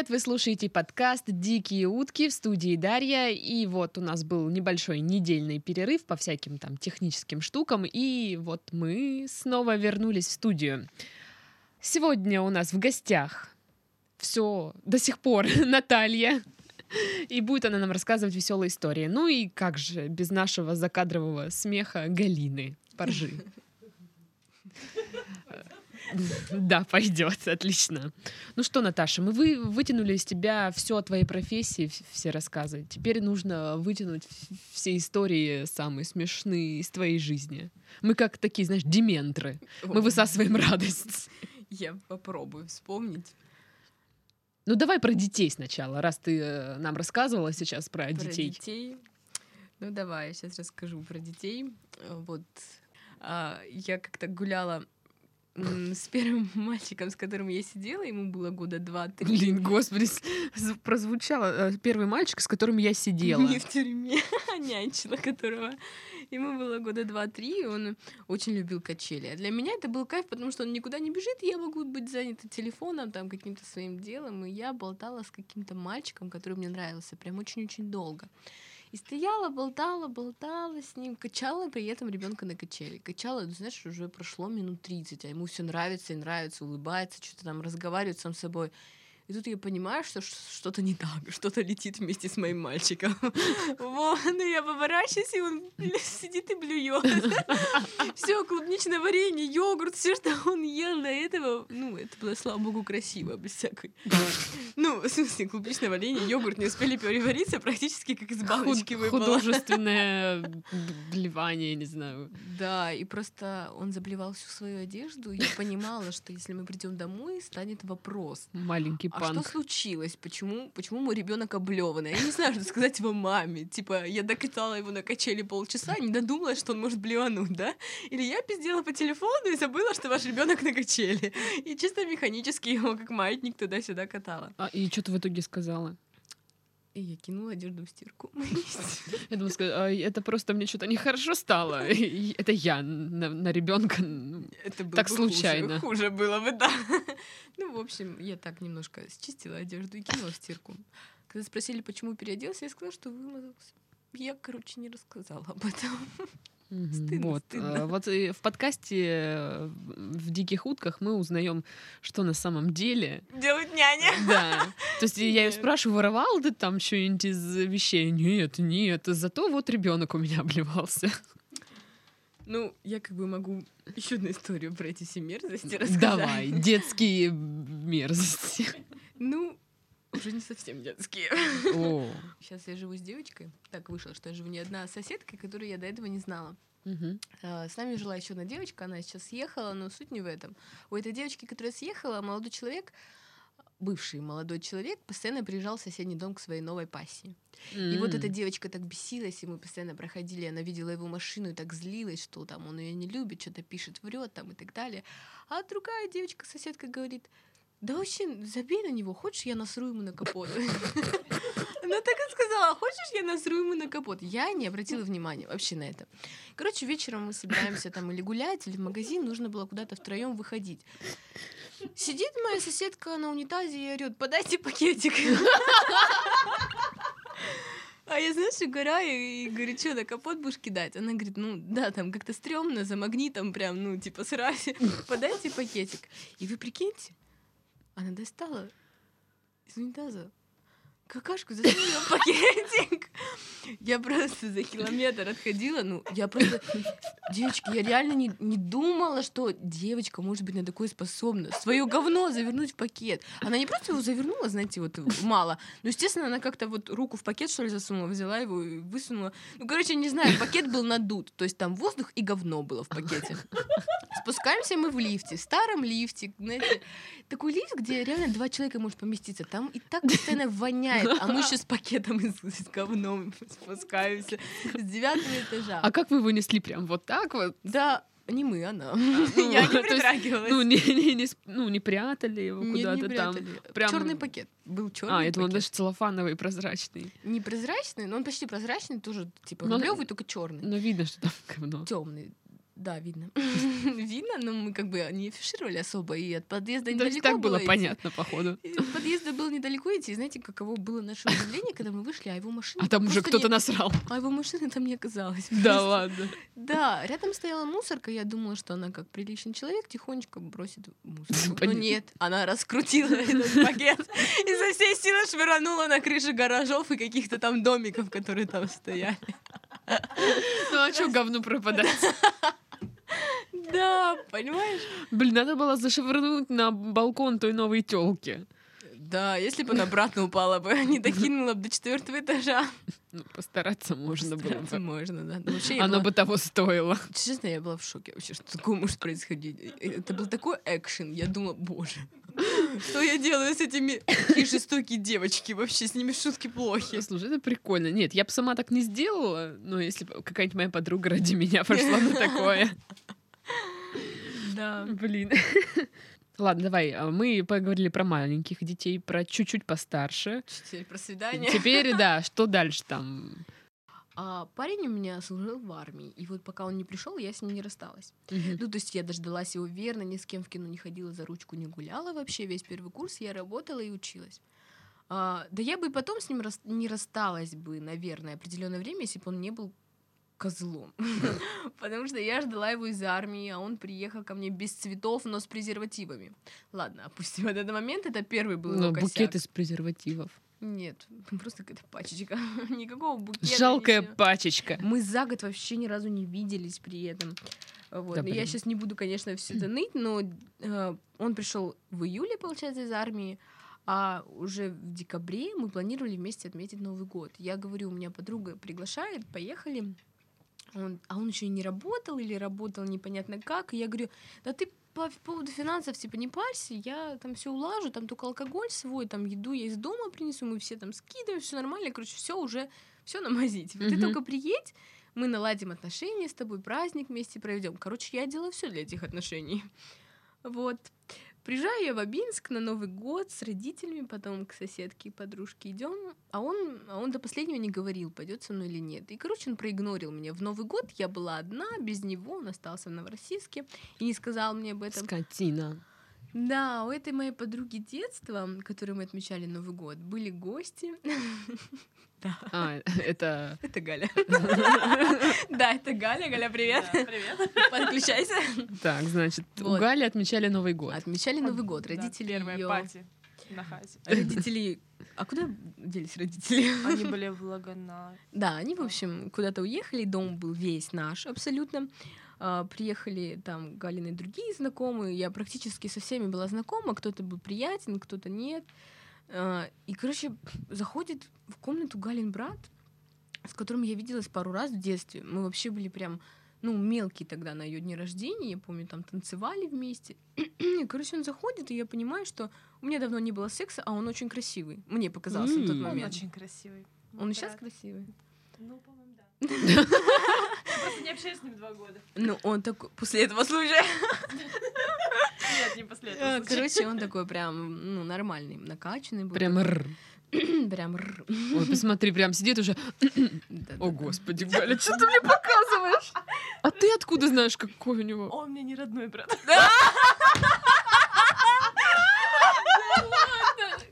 привет! Вы слушаете подкаст «Дикие утки» в студии Дарья. И вот у нас был небольшой недельный перерыв по всяким там техническим штукам. И вот мы снова вернулись в студию. Сегодня у нас в гостях все до сих пор Наталья. И будет она нам рассказывать веселые истории. Ну и как же без нашего закадрового смеха Галины Поржи. Да, пойдет, отлично. Ну что, Наташа, мы вы, вытянули из тебя все о твоей профессии, все рассказы. Теперь нужно вытянуть все истории самые смешные из твоей жизни. Мы как такие, знаешь, дементры. Мы высасываем радость. Я попробую вспомнить. Ну давай про детей сначала, раз ты э, нам рассказывала сейчас про, Про детей. детей. Ну давай, я сейчас расскажу про детей. Вот а, я как-то гуляла с первым мальчиком, с которым я сидела, ему было года два-три. Блин, господи, прозвучало э, первый мальчик, с которым я сидела. Не в тюрьме, а нянчила, которого ему было года два-три, и он очень любил качели. А для меня это был кайф, потому что он никуда не бежит, и я могу быть занята телефоном, там, каким-то своим делом, и я болтала с каким-то мальчиком, который мне нравился, прям очень-очень долго. И стояла, болтала, болтала с ним, качала при этом ребенка на качели. Качала, ну, знаешь, уже прошло минут 30, а ему все нравится и нравится, улыбается, что-то там разговаривает сам с собой. И тут я понимаю, что что-то не так, что-то летит вместе с моим мальчиком. Вот, ну я поворачиваюсь, и он сидит и блюет. Все, клубничное варенье, йогурт, все, что он ел до этого, ну, это было, слава богу, красиво, без всякой. Ну, в смысле, клубничное варенье, йогурт не успели перевариться, практически как из баночки выпало. Художественное блевание, не знаю. Да, и просто он заблевал всю свою одежду, и я понимала, что если мы придем домой, станет вопрос. Маленький А что случилось? Почему, почему мой ребенок облеванный? Я не знаю, что сказать его маме. Типа, я докатала его на качели полчаса, не додумалась, что он может блевануть, да? Или я пиздела по телефону и забыла, что ваш ребенок на качели. И чисто механически его, как маятник, туда-сюда катала. А, и что ты в итоге сказала? И я кинула одежду в стирку. Я «А, это просто мне что-то нехорошо стало. Это я на, на ребенка. Было Так случайно. Хуже, хуже было бы, да. Ну, в общем, я так немножко счистила одежду и кинула в стирку. Когда спросили, почему переоделся, я сказала, что вымазался. Я, короче, не рассказала об этом. Стыдно, вот. стыдно. э, Вот и в подкасте э, в диких утках мы узнаем, что на самом деле. Делать няня. Да. То есть я ее Нет. спрашиваю, воровал ты там что-нибудь из вещей? Нет, нет. Зато вот ребенок у меня обливался. Ну, я как бы могу еще одну историю про эти все мерзости рассказать. Давай, детские мерзости. Ну, уже не совсем детские. О. Сейчас я живу с девочкой. Так вышло, что я живу не одна, а с соседкой, которую я до этого не знала. А, С нами жила еще одна девочка, она сейчас съехала, но суть не в этом. У этой девочки, которая съехала, молодой человек, бывший молодой человек, постоянно приезжал в соседний дом к своей новой пассии. И вот эта девочка так бесилась, и мы постоянно проходили, она видела его машину и так злилась, что там он ее не любит, что-то пишет, врет там и так далее. А другая девочка, соседка, говорит, да вообще забей на него, хочешь, я насру ему на капот. Она так и сказала, хочешь, я насру ему на капот. Я не обратила внимания вообще на это. Короче, вечером мы собираемся там или гулять, или в магазин, нужно было куда-то втроем выходить. Сидит моя соседка на унитазе и орет, подайте пакетик. А я, знаешь, угораю и говорю, что, на капот будешь кидать? Она говорит, ну да, там как-то стрёмно, за магнитом прям, ну типа сразу, подайте пакетик. И вы прикиньте, она достала из унитаза какашку, засунула в пакетик. Я просто за километр отходила, ну, я просто... Девочки, я реально не, не думала, что девочка может быть на такое способна. Свое говно завернуть в пакет. Она не просто его завернула, знаете, вот мало. Ну, естественно, она как-то вот руку в пакет, что ли, засунула, взяла его и высунула. Ну, короче, не знаю, пакет был надут. То есть там воздух и говно было в пакете. Спускаемся мы в лифте, в старом лифте, знаете, такой лифт, где реально два человека может поместиться. Там и так постоянно воняет, а мы еще с пакетом и с, говном спускаемся с девятого этажа. А как вы вынесли прям вот так вот? Да, не мы, она. ну, Я не притрагивалась. Ну, не, не, не, ну, не прятали его куда-то там. прям- Черный пакет. Был черный А, я думала, пакет. даже целлофановый, прозрачный. Не прозрачный, но он почти прозрачный, тоже типа рублевый, только черный. Но видно, что там говно. Темный. Да, видно. видно, но мы как бы не афишировали особо, и от подъезда То недалеко есть так было идти. понятно, походу. От подъезда было недалеко идти, и знаете, каково было наше удивление, когда мы вышли, а его машина А там уже кто-то не- насрал. А его машины там не оказалось. Да Просто- ладно. Да, рядом стояла мусорка, я думала, что она как приличный человек тихонечко бросит мусорку. Но нет, она раскрутила этот пакет и со всей силы швырнула на крыши гаражов и каких-то там домиков, которые там стояли. Ну а что говну пропадать? Да, понимаешь? Блин, надо было зашвырнуть на балкон той новой телки. Да, если бы она обратно упала бы, не докинула бы до четвертого этажа. Ну, постараться можно было Стараться бы. Можно, да. Но вообще я Оно была- бы того стоило. Честно, я была в шоке вообще, что такое может происходить. Это был такой экшен. Я думала, боже, что я делаю с этими такие жестокие девочки? Вообще с ними шутки плохи. Слушай, это прикольно. Нет, я бы сама так не сделала, но если бы какая-нибудь моя подруга ради меня пошла на такое. Да. Блин. Ладно, давай, а мы поговорили про маленьких детей, про чуть-чуть постарше. Теперь про свидание. Теперь, да, что дальше там? А парень у меня служил в армии, и вот пока он не пришел, я с ним не рассталась. Мгм. Ну, то есть я дождалась его верно, ни с кем в кино не ходила, за ручку не гуляла вообще, весь первый курс я работала и училась. А, да я бы и потом с ним рас- не рассталась бы, наверное, определенное время, если бы он не был козлом. Потому что я ждала его из армии, а он приехал ко мне без цветов, но с презервативами. Ладно, опустим этот момент, это первый был его Ну, косяк. букет из презервативов. Нет, просто какая-то пачечка. Никакого букета. Жалкая ничего. пачечка. Мы за год вообще ни разу не виделись при этом. Вот. Да, я сейчас не буду, конечно, все это ныть, но э, он пришел в июле, получается, из армии, а уже в декабре мы планировали вместе отметить Новый год. Я говорю, у меня подруга приглашает, поехали. Он, а он еще и не работал или работал непонятно как. И я говорю, да ты по поводу финансов типа не парься, я там все улажу, там только алкоголь свой, там еду я из дома принесу, мы все там скидываем, все нормально, короче, все уже, все на мази. Типа, ты Мгм. только приедь, мы наладим отношения с тобой, праздник вместе проведем. Короче, я делаю все для этих отношений. Вот. Приезжаю я в Абинск на Новый год с родителями, потом к соседке и подружке идем, а он, а он до последнего не говорил, пойдет со мной или нет. И, короче, он проигнорил меня. В Новый год я была одна, без него, он остался в Новороссийске и не сказал мне об этом. Скотина. Да, у этой моей подруги детства, которой мы отмечали Новый год, были гости. Да, А, это... это Галя. Да, это Галя. Галя, привет. привет. Подключайся. Так, значит, у. Гали отмечали Новый год. Отмечали Новый год. Родители Первая пати на хазе. Родители... А куда делись родители? Они были в Лагана. Да, они, в общем, куда-то уехали, дом был весь наш абсолютно. А, Приехали там Галины другие знакомые, я практически со всеми была знакома, кто-то был приятен, кто-то нет. А, И, короче, заходит в комнату Галин брат, с которым я виделась пару раз в детстве. Мы вообще были прям, ну, мелкие тогда на ее дне рождения, я помню, там танцевали вместе. И, короче, он заходит, и я понимаю, что у меня давно не было секса, а он очень красивый. Мне показался в тот М. Он момент. очень красивый. Он и сейчас красивый. Ну. Я Просто не общаюсь с ним два года. Ну, он такой, после этого случая. Нет, не после А, этого. случая. Короче, он такой прям, ну, нормальный, накачанный был. Прям р. Прям р. Ой, посмотри, прям сидит уже. О, господи, Галя, что ты мне показываешь? А ты откуда знаешь, какой у него? Он мне не родной брат.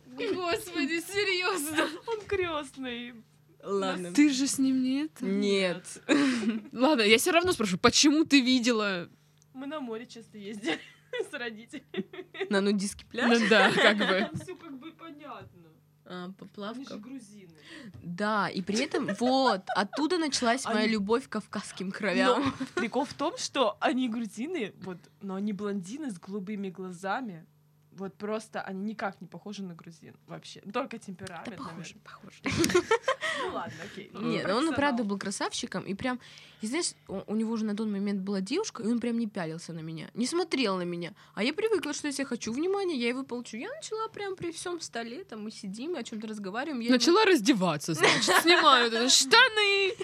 Господи, серьезно? Он крестный. Ладно. Ты же с ним не это? Нет. Ладно, я все равно спрошу, почему ты видела? Мы на море часто ездили с родителями. На нудистский пляж? Ну да, как бы. Там все как бы понятно. А, Они поплавка. же грузины. Да, и при этом, вот, оттуда началась моя Они- любовь к кавказским кровям. Но прикол в том, что они грузины, вот, но они блондины с голубыми глазами. Вот просто они никак не похожи на грузин вообще. Только Да темперамент, похож, наверное. похож. Ну ладно, окей. ну, Нет, он и правда был красавчиком, и прям, и знаешь, у, у него же на тот момент была девушка, и он прям не пялился на меня, не смотрел на меня. А я привыкла, что если я хочу внимания, я его получу. Я начала прям при всем столе, там мы сидим, о чем-то разговариваем. я Начала раздеваться, значит, снимаю штаны.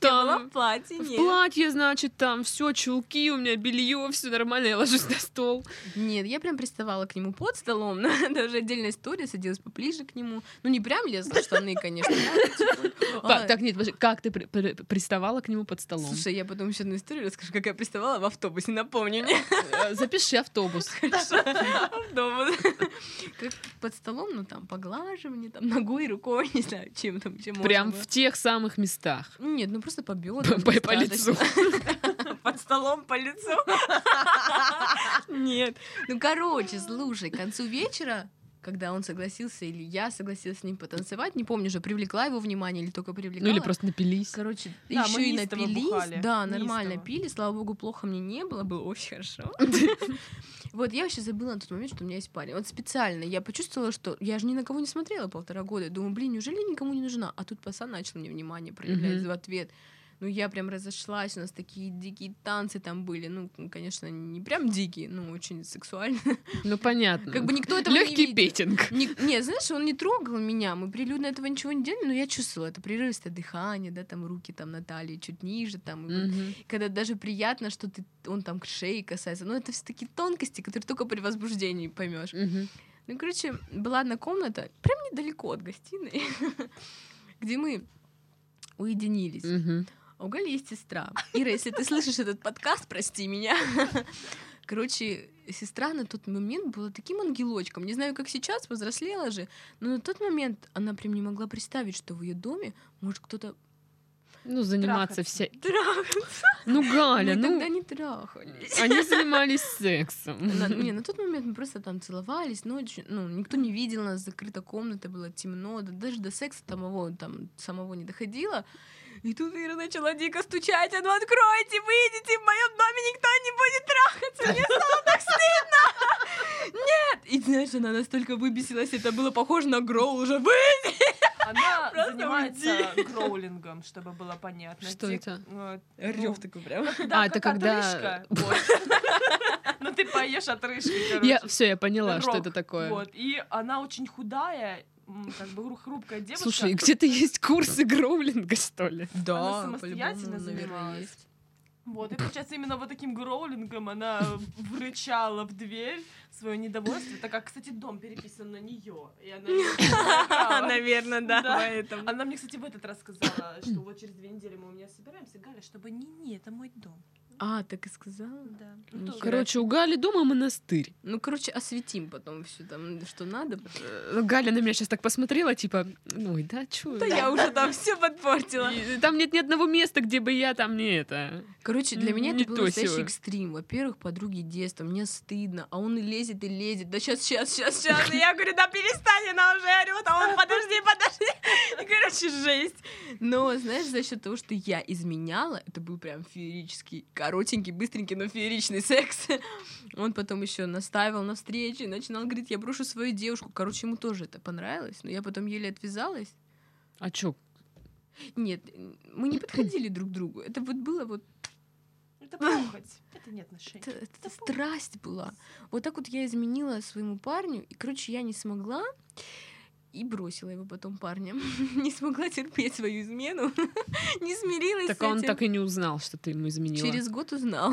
Там в платье, в платье, значит, там все, чулки, у меня белье, все нормально, я ложусь на стол. Нет, я прям приставала к нему под столом, уже отдельная история, садилась поближе к нему. Ну, не прям лезла в штаны, конечно. типа, Па- а, Так, нет, как ты при- при- приставала к нему под столом? Слушай, я потом еще одну историю расскажу, как я приставала в автобусе, напомни мне. Э, Запиши автобус. Автобус. Как под столом, ну там поглаживание, там ногой, рукой, не знаю, чем там, чем Прям в тех самых местах. Нет, ну просто по бедрам. По- лицу. Под столом по лицу. Нет. Ну, короче, слушай, к концу вечера когда он согласился, или я согласилась с ним потанцевать, не помню, уже привлекла его внимание или только привлекала. Ну или просто напились. Короче, Да, еще мы и напились. бухали. Да, нормально Неистово. пили. Слава богу, плохо мне не было, было очень хорошо. Вот я вообще забыла на тот момент, что у меня есть парень. Вот специально я почувствовала, что я же ни на кого не смотрела полтора года. Думаю, блин, неужели я никому не нужна? А тут пацан начал мне внимание проявлять в ответ. Ну, я прям разошлась, у нас такие дикие танцы там были. Ну, конечно, не прям дикие, но очень сексуальные. Ну понятно. Как бы никто этого не Легкий видел. петинг. Не, не, знаешь, он не трогал меня, мы прилюдно этого ничего не делали, но я чувствовала это прерывистое дыхание, да, там руки там на талии чуть ниже, там, Мгм. когда даже приятно, что ты, он там к шее касается, но это все такие тонкости, которые только при возбуждении поймешь. Мгм. Ну, короче, была одна комната, прям недалеко от гостиной, где мы уединились. Мгм. У Гали есть сестра. Ира, если ты слышишь этот подкаст, прости меня. Короче, сестра на тот момент была таким ангелочком. Не знаю, как сейчас, повзрослела же, но на тот момент она прям не могла представить, что в ее доме может кто-то Ну, заниматься вся... трахаться. Ну, Галя, Мы ну, тогда не трахались. они занимались сексом. На, не, на тот момент мы просто там целовались ночью, ну, никто не видел нас, закрыта комната, было темно, да, даже до секса самого, там, самого не доходило. И тут Ира начала дико стучать, а ну откройте, выйдите, в моем доме никто не будет трахаться, мне стало так стыдно. Нет! И знаешь, она настолько выбесилась, это было похоже на гроул уже. Выйди! Она Просто занимается гроулингом, чтобы было понятно. Что Те- это? э, Рёв такой прям. Да, А, это когда-. Ну ты поешь отрыжки, короче. Я все, я поняла, что это такое. Вот. И она очень худая, как бы хру- хрупкая девушка. Слушай, где-то есть курсы гроулинга, что ли? Да, Она самостоятельно занималась. Вот, и получается, именно вот таким гроулингом она врычала в дверь свое недовольство, так как, кстати, дом переписан на нее. И она. Наверное, да, Да. Она мне, кстати, в этот раз сказала, что вот через две недели мы у меня собираемся, Галя, чтобы не, не, это мой дом. А, так и сказала? Да. Нихера Короче, у Гали дома монастырь. Ну, короче, осветим потом все там, что надо. Э, Галя на меня сейчас так посмотрела, типа, ой, да чё? Да я уже там все подпортила. И Там нет ни одного места, где бы я там не это. Короче, для меня Не это был то настоящий экстрим. Во-первых, подруги детства, мне стыдно, а он и лезет, и лезет. Да сейчас, сейчас, сейчас, сейчас. Я говорю, да перестань, она уже орет, а он подожди, подожди. И, короче, жесть. Но, знаешь, за счет того, что я изменяла, это был прям феерический, коротенький, быстренький, но фееричный секс. Он потом еще настаивал на встрече, начинал говорить, я брошу свою девушку. Короче, ему тоже это понравилось, но я потом еле отвязалась. А чё? Нет, мы не подходили друг к другу. Это вот было вот Это похоть. Это не отношения. это, это страсть была. Вот так вот я изменила своему парню, и, короче, я не смогла и бросила его потом парня. не смогла терпеть свою измену, не смирилась Так с он этим. так и не узнал, что ты ему изменила. Через год узнал.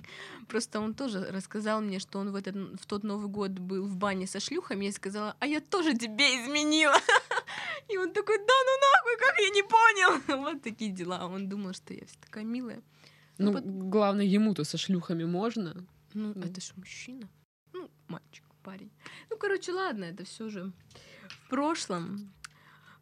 Просто он тоже рассказал мне, что он в, этот, в тот Новый год был в бане со шлюхами. Я сказала, а я тоже тебе изменила. И он такой, да ну нахуй, как я не понял. Вот такие дела. Он думал, что я вся такая милая. Ну, пот- главное, ему-то со шлюхами можно. Ну, Ну. это же мужчина. Ну, мальчик, парень. Ну, короче, ладно, это все же в прошлом.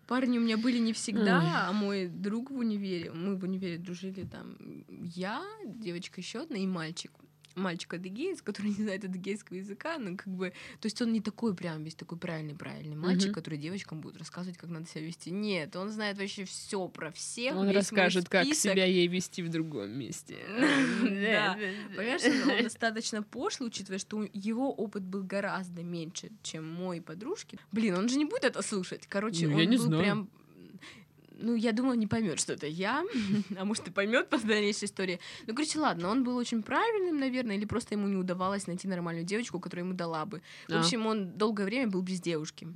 Парни у меня были не всегда, а мой друг в универе, мы в универе дружили там я, девочка еще одна и мальчик. Мальчик адыгеец, который не знает адыгейского языка, но как бы... То есть он не такой прям весь такой правильный-правильный мальчик, Мгм. который девочкам будет рассказывать, как надо себя вести. Нет, он знает вообще все про всех. Он расскажет, как себя ей вести в другом месте. Да. Понимаешь, он достаточно пошлый, учитывая, что его опыт был гораздо меньше, чем мой подружки. Блин, он же не будет это слушать. Короче, Ну, он был прям... Ну, я думала, не поймет, что это я, а может, и поймет по дальнейшей истории. Ну, короче, ладно, он был очень правильным, наверное, или просто ему не удавалось найти нормальную девочку, которая ему дала бы. В А. общем, он долгое время был без девушки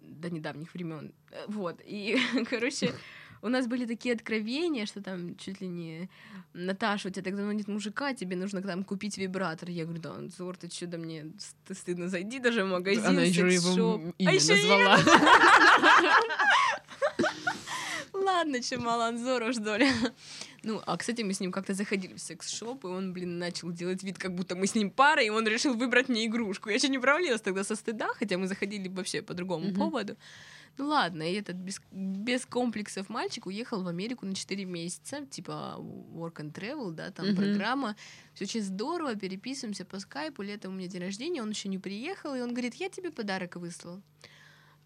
до недавних времен. Вот. И, короче, у нас были такие откровения, что там чуть ли не Наташа, у тебя так давно нет мужика, тебе нужно там купить вибратор. Я говорю, да, Анзор, ты что, да мне ст- стыдно, зайди даже в магазин, Она еще секс-шоп». его имя А назвала. Ладно, чем мало Анзора, что ли. Ну, а, кстати, мы с ним как-то заходили в секс-шоп, и он, блин, начал делать вид, как будто мы с ним пара, и он решил выбрать мне игрушку. Я еще не провалилась тогда со стыда, хотя мы заходили вообще по другому Мгм. поводу. Ну ладно, и этот без, без комплексов мальчик уехал в Америку на 4 месяца, типа work and travel, да, там Мгм. программа. Все очень здорово, переписываемся по скайпу, летом у меня день рождения, он еще не приехал, и он говорит, я тебе подарок выслал.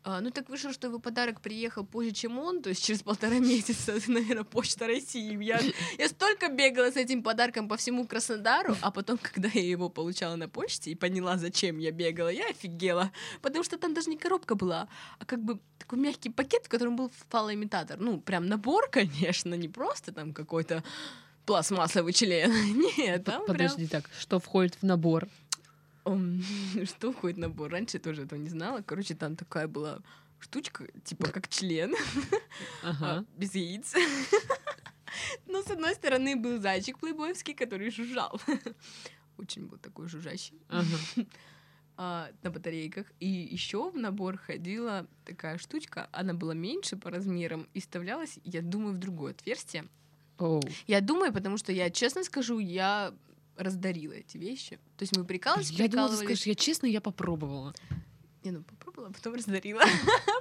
А, ну так вышло, что его подарок приехал позже, чем он, то есть через полтора месяца, наверное, почта России. Я, я столько бегала с этим подарком по всему Краснодару, а потом, когда я его получала на почте и поняла, зачем я бегала, я офигела. Потому что там даже не коробка была, а как бы такой мягкий пакет, в котором был фалоимитатор. Ну, прям набор, конечно, не просто там какой-то пластмассовый член. Нет, там прям... Подожди, так, что входит в набор? Что входит в набор? Раньше я тоже этого не знала. Короче, там такая была штучка, типа как член, Ага. а, без яиц. Но с одной стороны был зайчик плейбоевский, который жужжал. Очень был такой жужжащий Ага. а, на батарейках. И еще в набор ходила такая штучка. Она была меньше по размерам и вставлялась, я думаю, в другое отверстие. Оу. Я думаю, потому что я, честно скажу, я раздарила эти вещи. То есть мы прикалывались, Я думала, ты скажешь, я честно, я попробовала. Не, ну попробовала, потом раздарила.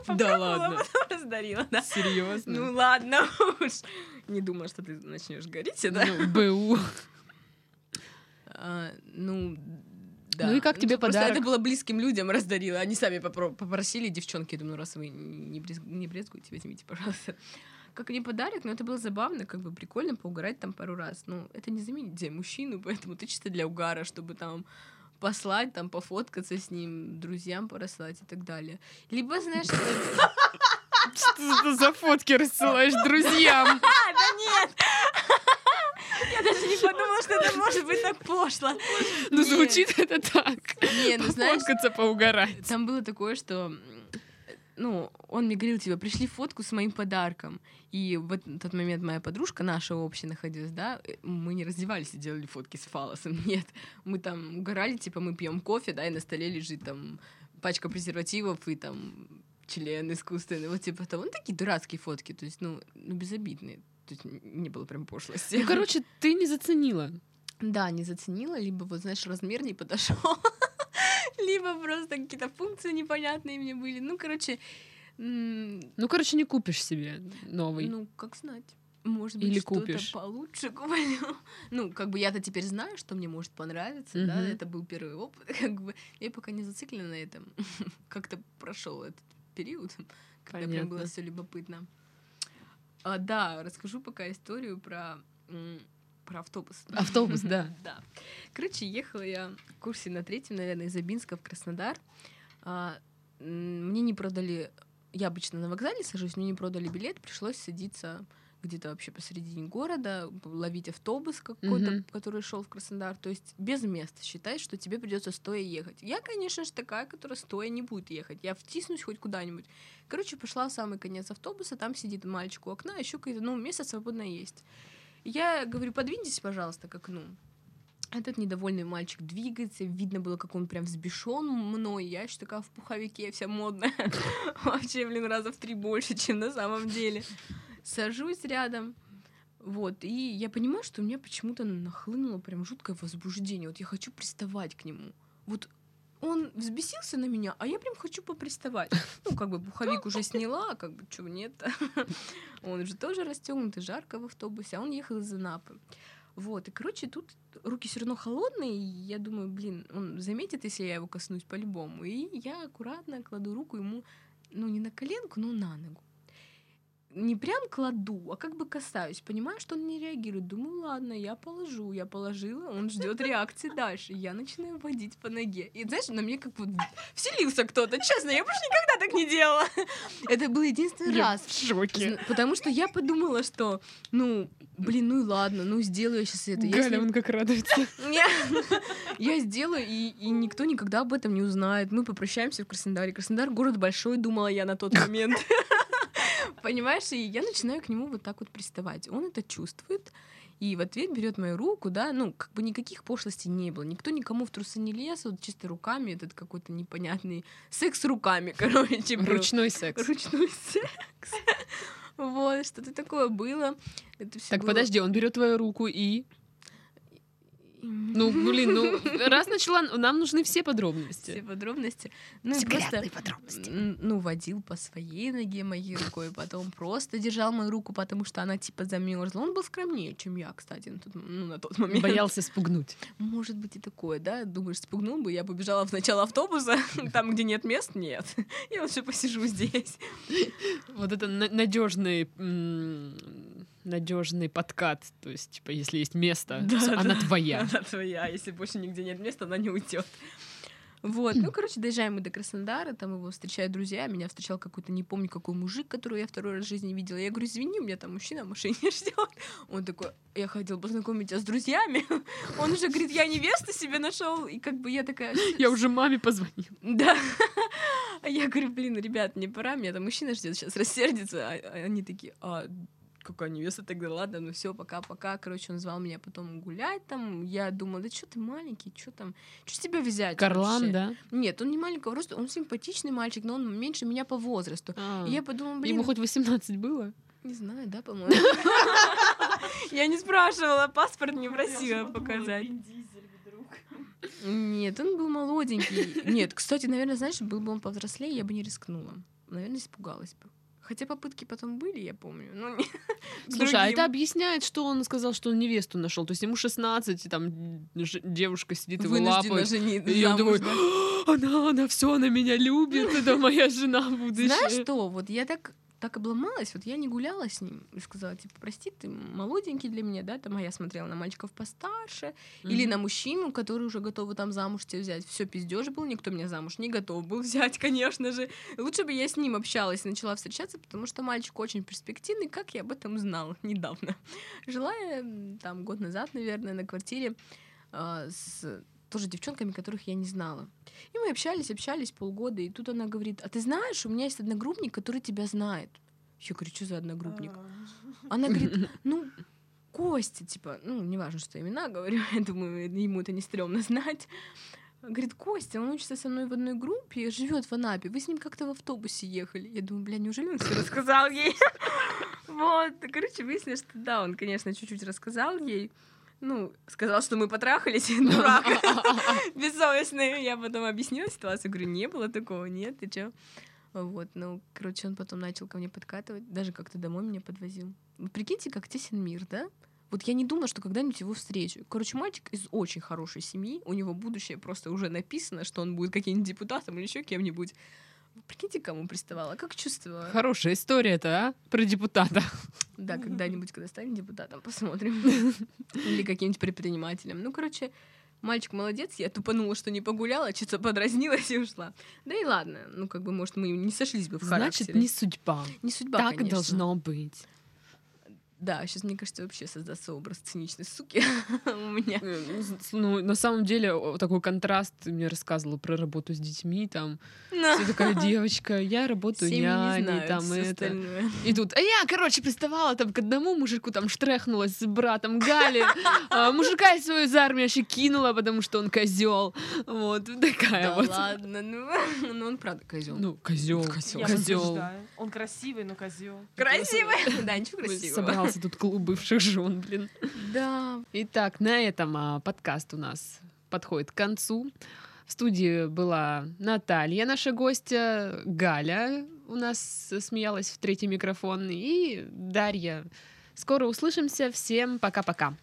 Да ладно. потом раздарила, да. Серьезно? Ну ладно уж. Не думала, что ты начнешь гореть, да? Ну, БУ. А, ну, да. Ну и как тебе просто подарок? это было близким людям раздарила. Они сами попро- попросили, девчонки, я думаю, раз вы не, брез- не брезгуете, возьмите, пожалуйста. Как мне подарок, но это было забавно, как бы прикольно поугарать там пару раз. Ну, это не заменит тебе мужчину, поэтому ты чисто для угара, чтобы там послать, там, пофоткаться с ним, друзьям порослать и так далее. Либо, знаешь, это- Что ты за фотки рассылаешь друзьям? Да нет! Я даже не подумала, что это может быть так пошло. Ну, звучит это так. Не, ну знаешь, Пофоткаться, поугарать. там было такое, что ну, он мне говорил, типа, пришли фотку с моим подарком. И в тот момент моя подружка, наша общая находилась, да, э, мы не раздевались и делали фотки с фалосом, нет. Мы там угорали, типа, мы пьем кофе, да, и на столе лежит там пачка презервативов и там член искусственный, вот типа того. Ну, такие дурацкие фотки, то есть, ну, ну безобидные. То есть не было прям пошлости. Ну, короче, ты не заценила. Да, не заценила, либо вот, знаешь, размер не подошел, либо просто какие-то функции непонятные мне были. Ну, короче, Ну, короче, не купишь себе новый. ну, как знать. Может быть, Или что-то купишь. получше куплю. Ну, как бы я-то теперь знаю, что мне может понравиться, да, это был первый опыт, как бы я пока не зациклена на этом. Как-то прошел этот период, когда прям было все любопытно. А, да, расскажу пока историю про про автобус. Автобус, да. Да. Короче, ехала я в курсе на третьем, наверное, из Абинска в Краснодар. А, мне не продали... Я обычно на вокзале сажусь, мне не продали билет, пришлось садиться где-то вообще посередине города, ловить автобус какой-то, Мгм. который шел в Краснодар. То есть без места. Считай, что тебе придется стоя ехать. Я, конечно же, такая, которая стоя не будет ехать. Я втиснусь хоть куда-нибудь. Короче, пошла в самый конец автобуса, там сидит мальчик у окна, еще какое-то, ну, место свободно есть. Я говорю, подвиньтесь, пожалуйста, к окну. Этот недовольный мальчик двигается, видно было, как он прям взбешен мной. Я еще такая в пуховике вся модная. Вообще, блин, раза в три больше, чем на самом деле. Сажусь рядом. Вот, и я понимаю, что у меня почему-то нахлынуло прям жуткое возбуждение. Вот я хочу приставать к нему. Вот он взбесился на меня, а я прям хочу поприставать. Ну, как бы пуховик уже сняла, как бы чего нет. Он уже тоже расстегнутый, жарко в автобусе, а он ехал из Анапы. Вот, и, короче, тут руки все равно холодные, и я думаю, блин, он заметит, если я его коснусь по-любому. И я аккуратно кладу руку ему, ну, не на коленку, но на ногу. Не прям кладу, а как бы касаюсь. Понимаю, что он не реагирует. Думаю, ладно, я положу. Я положила, он ждет реакции дальше. Я начинаю водить по ноге. И знаешь, на мне как вот вселился кто-то. Честно, я больше никогда так не делала. Это был единственный Я раз. в шоке. Потому что я подумала, что, ну, блин, ну и ладно, ну сделаю я сейчас это. Галя, Если- он как радуется. Я сделаю, и, и никто никогда об этом не узнает. Мы попрощаемся в Краснодаре. Краснодар город большой, думала я на тот момент. Понимаешь, и я начинаю к нему вот так вот приставать. Он это чувствует, и в ответ берет мою руку, да, ну, как бы никаких пошлостей не было. Никто никому в трусы не лез, вот чисто руками, этот какой-то непонятный секс руками, короче. был. Ручной секс. Ручной секс. Вот, что-то такое было. Это всё Так, было- подожди, он берет твою руку и... Ну, блин, ну, раз начала, нам нужны все все подробности. подробности. Ну, и просто, подробности. ну, водил по своей ноге моей рукой, потом просто держал мою руку, потому что она типа замерзла. Он был скромнее, чем я, кстати, на тот, ну, на тот момент. Боялся спугнуть. Может быть и такое, да? Думаешь, спугнул бы, я побежала в начало автобуса, там, где нет мест, нет. Я лучше посижу здесь. Вот это надежный надежный подкат. То есть, типа, если есть место, Да, всё, да. она твоя. Она твоя, если больше нигде нет места, она не уйдет. Вот, ну, короче, доезжаем мы до Краснодара, там его встречают друзья, меня встречал какой-то, не помню, какой мужик, которого я второй раз в жизни видела. Я говорю, извини, у меня там мужчина в машине ждет. Он такой, я хотел познакомить тебя с друзьями. Он уже говорит, я невесту себе нашел, и как бы я такая... Я уже маме позвонила. Да. А я говорю, блин, ребят, не пора, меня там мужчина ждет, сейчас рассердится. А а они такие, а какая невеста тогда, ладно, ну все, пока-пока. Короче, он звал меня потом гулять там. Я думала, да что ты маленький, что там, что с тебя взять Карлан, вообще?» да? Нет, он не маленького роста, он симпатичный мальчик, но он меньше меня по возрасту. А, И я подумала, блин, Ему хоть 18 было? не знаю, да, по-моему. Я не спрашивала, паспорт не просила показать. Нет, он был молоденький. Нет, кстати, наверное, знаешь, был бы он повзрослее, я бы не рискнула. Наверное, испугалась бы. Хотя попытки потом были, я помню. но не- Слушай, а это объясняет, что он сказал, что он невесту нашел. То есть ему 16, и там ж- девушка сидит его лапает. жениться. И такой, да. она, она все, она меня любит, это моя жена будущая. Знаешь что, вот я так так обломалась, вот я не гуляла с ним и сказала, типа, прости, ты молоденький для меня, да, там, а я смотрела на мальчиков постарше, или Мгм. на мужчину, который уже готовы там замуж тебя взять. Все пиздеж был, никто меня замуж не готов был взять, конечно же. Лучше бы я с ним общалась и начала встречаться, потому что мальчик очень перспективный, как я об этом знала недавно. Жила я там год назад, наверное, на квартире а, с тоже девчонками, которых я не знала. И мы общались, общались полгода, и тут она говорит, а ты знаешь, у меня есть одногруппник, который тебя знает. Я говорю, что за одногруппник? Она говорит, ну, Костя, типа, ну, неважно, что имена, говорю, я думаю, ему это не стрёмно знать. Говорит, Костя, он учится со мной в одной группе, живет в Анапе. Вы с ним как-то в автобусе ехали. Я думаю, бля, неужели он все рассказал ей? Вот, короче, выяснилось, что да, он, конечно, чуть-чуть рассказал ей. Ну, сказал, что мы потрахались, дурак, бессовестный. Я потом объяснила ситуацию, говорю, не было такого, нет, ты чё? Вот, ну, короче, он потом начал ко мне подкатывать, даже как-то домой меня подвозил. Вы Прикиньте, как тесен мир, да? Вот я не думала, что когда-нибудь его встречу. Короче, мальчик из очень хорошей семьи, у него будущее просто уже написано, что он будет каким-нибудь депутатом или еще кем-нибудь. Прикиньте, кому приставала, как чувствовала. Хорошая история-то, а? Про депутата. Да, когда-нибудь, когда станет депутатом, посмотрим. Или каким-нибудь предпринимателем. Ну, короче, мальчик молодец, я тупанула, что не погуляла, что-то подразнилась и ушла. Да и ладно, ну, как бы, может, мы не сошлись бы в Значит, характере. не судьба. Не судьба, Так конечно. должно быть. Да, сейчас, мне кажется, вообще создастся образ циничной суки у меня. Э, ну, Ну, на самом деле, такой контраст ты мне рассказывала про работу с детьми, там, Но ты такая девочка, я работаю семьи не няней, знают там, это. остальное. И тут, а я, короче, приставала там к одному мужику, там, штрехнулась с братом Гали, а мужика из свою из армии вообще кинула, потому что он козел. Вот, такая Да вот. ладно, ну, ну он правда козел. Ну, козел. Я козел. Он красивый, но козел. Красивый! Да, ничего красивого. Собрался тут клуб бывших жен, блин. Да. Итак, на этом а, подкаст у нас подходит к концу. В студии была Наталья, наша гостья, Галя у нас смеялась в третий микрофон, и Дарья. Скоро услышимся. Всем пока-пока.